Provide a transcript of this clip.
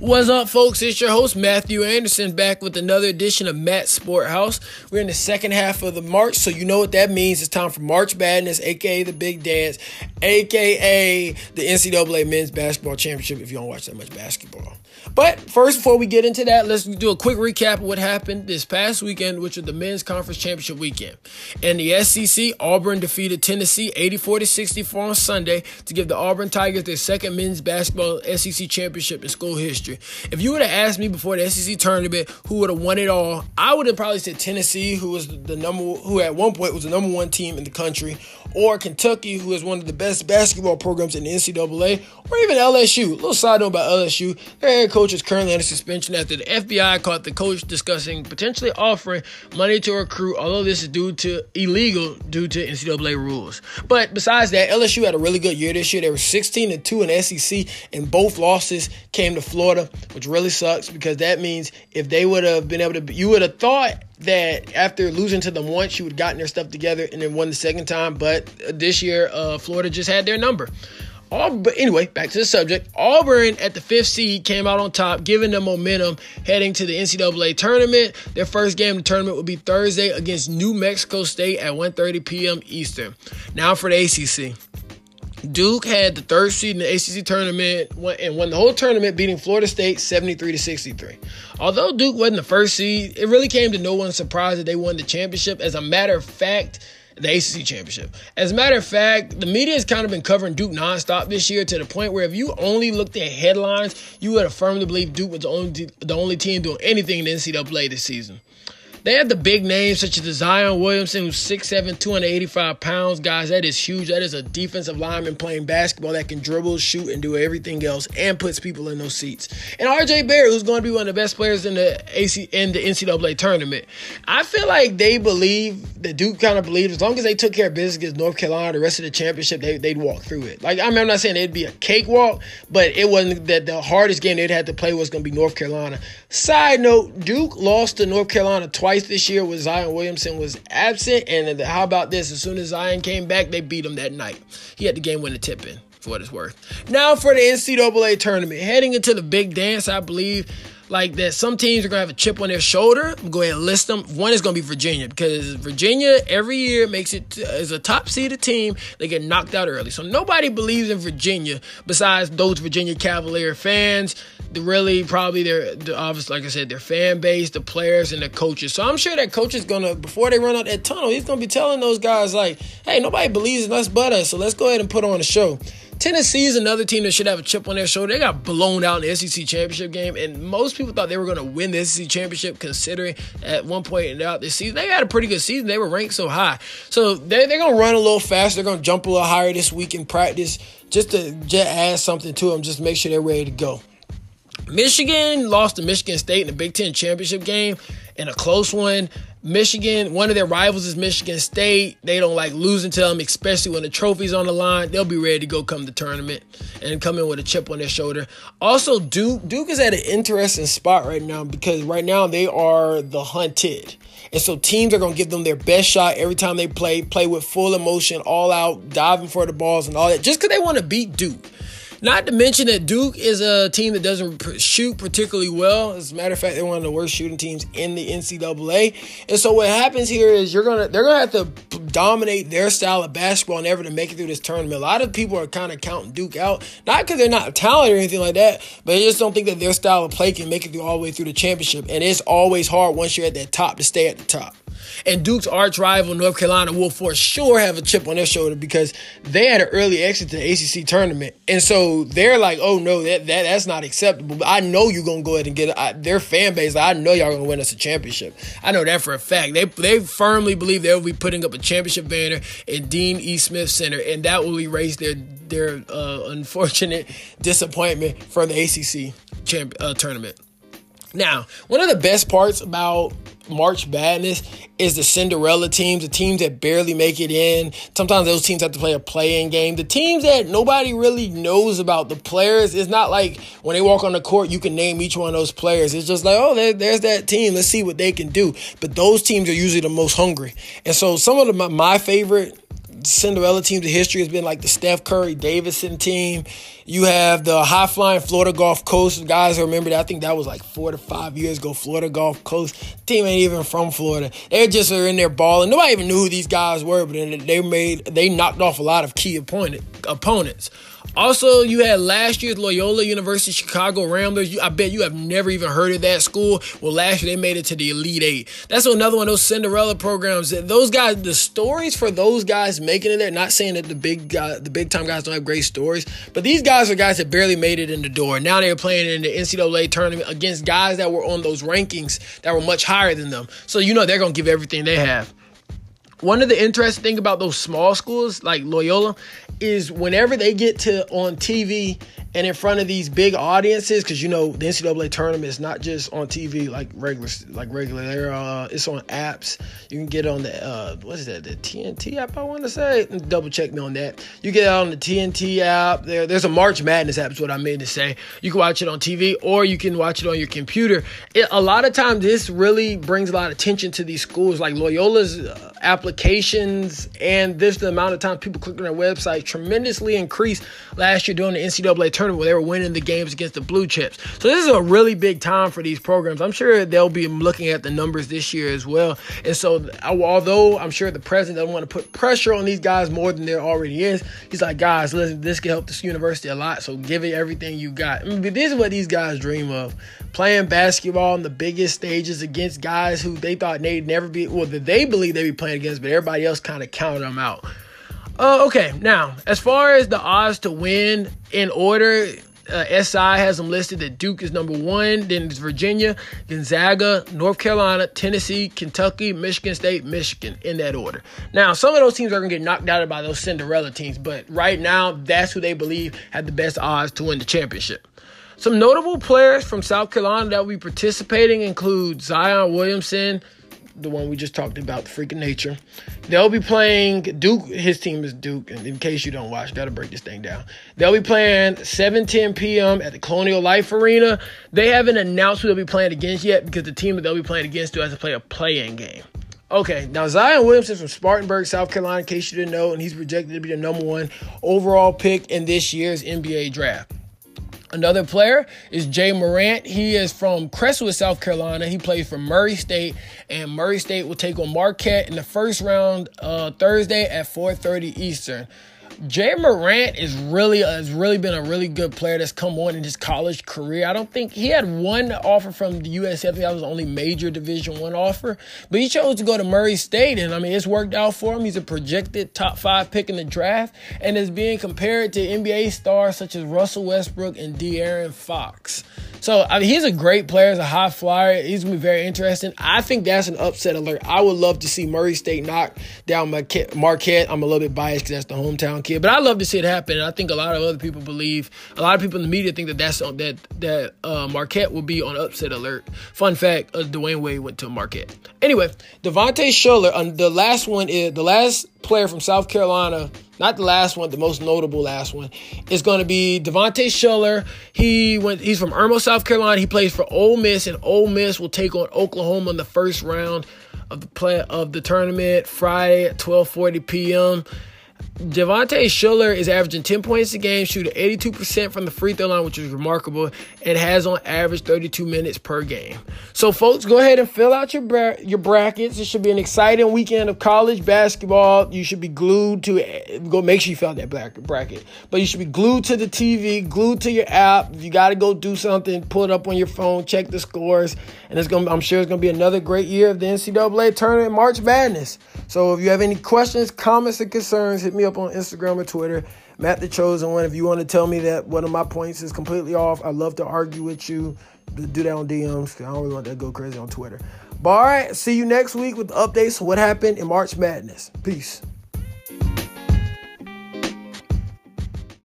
What's up, folks? It's your host, Matthew Anderson, back with another edition of Matt Sport House. We're in the second half of the March, so you know what that means. It's time for March Madness, aka the Big Dance, aka the NCAA Men's Basketball Championship, if you don't watch that much basketball. But first, before we get into that, let's do a quick recap of what happened this past weekend, which was the Men's Conference Championship weekend. In the SEC, Auburn defeated Tennessee 84 to 64 on Sunday to give the Auburn Tigers their second men's basketball SEC championship in school history. If you would have asked me before the SEC tournament who would have won it all, I would have probably said Tennessee, who was the number, who at one point was the number one team in the country, or Kentucky, who is one of the best basketball programs in the NCAA, or even LSU. A little side note about LSU: their head coach is currently under suspension after the FBI caught the coach discussing potentially offering money to a recruit, although this is due to illegal due to NCAA rules. But besides that, LSU had a really good year this year. They were 16 and 2 in SEC, and both losses came to Florida, which really sucks because that means if they would have been able to, you would have thought that after losing to them once, you would have gotten their stuff together and then won the second time. But this year, uh, Florida just had their number. All, But anyway, back to the subject. Auburn at the fifth seed came out on top, giving them momentum heading to the NCAA tournament. Their first game of the tournament will be Thursday against New Mexico State at 1:30 p.m. Eastern. Now for the ACC. Duke had the third seed in the ACC tournament and won the whole tournament, beating Florida State 73 to 63. Although Duke wasn't the first seed, it really came to no one's surprise that they won the championship. As a matter of fact, the ACC championship. As a matter of fact, the media has kind of been covering Duke nonstop this year to the point where if you only looked at headlines, you would have firmly believed Duke was the only, the only team doing anything in the NCAA this season. They have the big names such as Zion Williamson, who's 6'7, 285 pounds. Guys, that is huge. That is a defensive lineman playing basketball that can dribble, shoot, and do everything else and puts people in those seats. And RJ Barrett, who's going to be one of the best players in the AC in the NCAA tournament. I feel like they believe, the Duke kind of believed, as long as they took care of business against North Carolina, the rest of the championship, they, would walk through it. Like, I mean, I'm not saying it'd be a cakewalk, but it wasn't that the hardest game they'd have to play was going to be North Carolina. Side note, Duke lost to North Carolina twice twice this year when Zion Williamson was absent. And how about this? As soon as Zion came back, they beat him that night. He had the game winning tip in, for what it's worth. Now for the NCAA tournament. Heading into the big dance, I believe like that some teams are gonna have a chip on their shoulder. I'm go ahead and list them. One is gonna be Virginia because Virginia every year makes it as a top seeded team. They get knocked out early, so nobody believes in Virginia besides those Virginia Cavalier fans. The really probably their the obviously like I said their fan base, the players and the coaches. So I'm sure that coach is gonna before they run out that tunnel, he's gonna be telling those guys like, hey, nobody believes in us but us, so let's go ahead and put on a show. Tennessee is another team that should have a chip on their shoulder. They got blown out in the SEC championship game, and most people thought they were going to win the SEC championship, considering at one point in out this season they had a pretty good season. They were ranked so high, so they're, they're going to run a little faster. They're going to jump a little higher this week in practice, just to just add something to them, just make sure they're ready to go. Michigan lost to Michigan State in the Big Ten championship game in a close one. Michigan, one of their rivals is Michigan State. They don't like losing to them, especially when the trophy's on the line. They'll be ready to go come the tournament and come in with a chip on their shoulder. Also, Duke Duke is at an interesting spot right now because right now they are the hunted. And so teams are going to give them their best shot every time they play, play with full emotion, all out, diving for the balls and all that, just because they want to beat Duke. Not to mention that Duke is a team that doesn't shoot particularly well. As a matter of fact, they're one of the worst shooting teams in the NCAA. And so what happens here is you're gonna they're gonna have to dominate their style of basketball in order to make it through this tournament. A lot of people are kind of counting Duke out, not because they're not talented or anything like that, but they just don't think that their style of play can make it through all the way through the championship. And it's always hard once you're at that top to stay at the top. And Duke's arch rival, North Carolina, will for sure have a chip on their shoulder because they had an early exit to the ACC tournament. And so they're like, oh, no, that, that that's not acceptable. I know you're going to go ahead and get it. their fan base. I know y'all going to win us a championship. I know that for a fact. They, they firmly believe they'll be putting up a championship banner in Dean E. Smith Center, and that will erase their, their uh, unfortunate disappointment from the ACC champ, uh, tournament. Now, one of the best parts about March Madness is the Cinderella teams, the teams that barely make it in. Sometimes those teams have to play a play-in game. The teams that nobody really knows about the players. It's not like when they walk on the court, you can name each one of those players. It's just like, oh, there, there's that team. Let's see what they can do. But those teams are usually the most hungry. And so some of the, my, my favorite Cinderella teams in history has been like the Steph Curry Davidson team. You have the high flying Florida Gulf Coast guys. I Remember that? I think that was like four to five years ago. Florida Gulf Coast team ain't even from Florida. They just are in there balling. Nobody even knew who these guys were, but they made they knocked off a lot of key opponent opponents. Also, you had last year's Loyola University Chicago Ramblers. You, I bet you have never even heard of that school. Well, last year they made it to the Elite Eight. That's another one of those Cinderella programs. Those guys, the stories for those guys making it there. Not saying that the big guy, the big time guys don't have great stories, but these guys are guys that barely made it in the door. Now they're playing in the NCAA tournament against guys that were on those rankings that were much higher than them. So you know they're gonna give everything they have. One of the interesting thing about those small schools like Loyola is whenever they get to on TV and in front of these big audiences, because you know the NCAA tournament is not just on TV like regular, like regular. There, uh, it's on apps. You can get on the uh, what is that? The TNT app. I want to say. Double check me on that. You get on the TNT app. There, there's a March Madness app. Is what I meant to say. You can watch it on TV or you can watch it on your computer. It, a lot of times, this really brings a lot of attention to these schools. Like Loyola's uh, applications and this the amount of time people click on their website tremendously increased last year during the NCAA tournament where they were winning the games against the Blue Chips. So this is a really big time for these programs. I'm sure they'll be looking at the numbers this year as well. And so although I'm sure the president doesn't want to put pressure on these guys more than there already is, he's like, guys, listen, this can help this university a lot. So give it everything you got. I mean, this is what these guys dream of. Playing basketball on the biggest stages against guys who they thought they'd never be, well, that they believe they'd be playing against, but everybody else kind of counted them out. Uh, okay, now as far as the odds to win in order, uh, SI has them listed that Duke is number one, then it's Virginia, Gonzaga, North Carolina, Tennessee, Kentucky, Michigan State, Michigan in that order. Now, some of those teams are going to get knocked out by those Cinderella teams, but right now, that's who they believe have the best odds to win the championship. Some notable players from South Carolina that will be participating include Zion Williamson, the one we just talked about, the freaking nature. They'll be playing Duke. His team is Duke. And in case you don't watch, gotta break this thing down. They'll be playing 7:10 p.m. at the Colonial Life Arena. They haven't announced who they'll be playing against yet because the team that they'll be playing against still has to play a play-in game. Okay, now Zion Williamson from Spartanburg, South Carolina, in case you didn't know, and he's projected to be the number one overall pick in this year's NBA draft. Another player is Ja Morant. He is from Crestwood, South Carolina. He plays for Murray State, and Murray State will take on Marquette in the first round uh, Thursday at 4:30 Eastern. Ja Morant is really uh, has really been a really good player that's come on in his college career. I don't think he had one offer from the USF. That was the only major Division One offer, but he chose to go to Murray State, and I mean it's worked out for him. He's a projected top five pick in the draft, and is being compared to NBA stars such as Russell Westbrook and De'Aaron Fox. So I mean, he's a great player. He's a high flyer. He's gonna be very interesting. I think that's an upset alert. I would love to see Murray State knock down Marquette. I'm a little bit biased because that's the hometown kid, but I love to see it happen. And I think a lot of other people believe, a lot of people in the media think that that's on, that that uh, Marquette will be on upset alert. Fun fact: uh, Dwyane Wade went to Marquette. Anyway, Devontae Shuler. Uh, the last one is the last player from South Carolina not the last one, the most notable last one, is going to be Devontae Shuler. He went. He's from Irmo, South Carolina. He plays for Ole Miss, and Ole Miss will take on Oklahoma in the first round of the play of the tournament Friday at 12:40 p.m. Devontae Shuler is averaging 10 points a game, shooting 82% from the free throw line, which is remarkable, and has on average 32 minutes per game. So, folks, go ahead and fill out your bra- your brackets. It should be an exciting weekend of college basketball. You should be glued to it. Go make sure you fill out that bracket, but you should be glued to the TV, glued to your app. If you got to go do something, pull it up on your phone, check the scores, and it's gonna. I'm sure it's gonna be another great year of the NCAA tournament, March Madness. So, if you have any questions, comments, and concerns, hit me up on Instagram or Twitter. Matt the Chosen One. If you want to tell me that one of my points is completely off, I love to argue with you. Do that on DMs. I don't really want that to go crazy on Twitter. But all right, see you next week with updates on what happened in March Madness. Peace.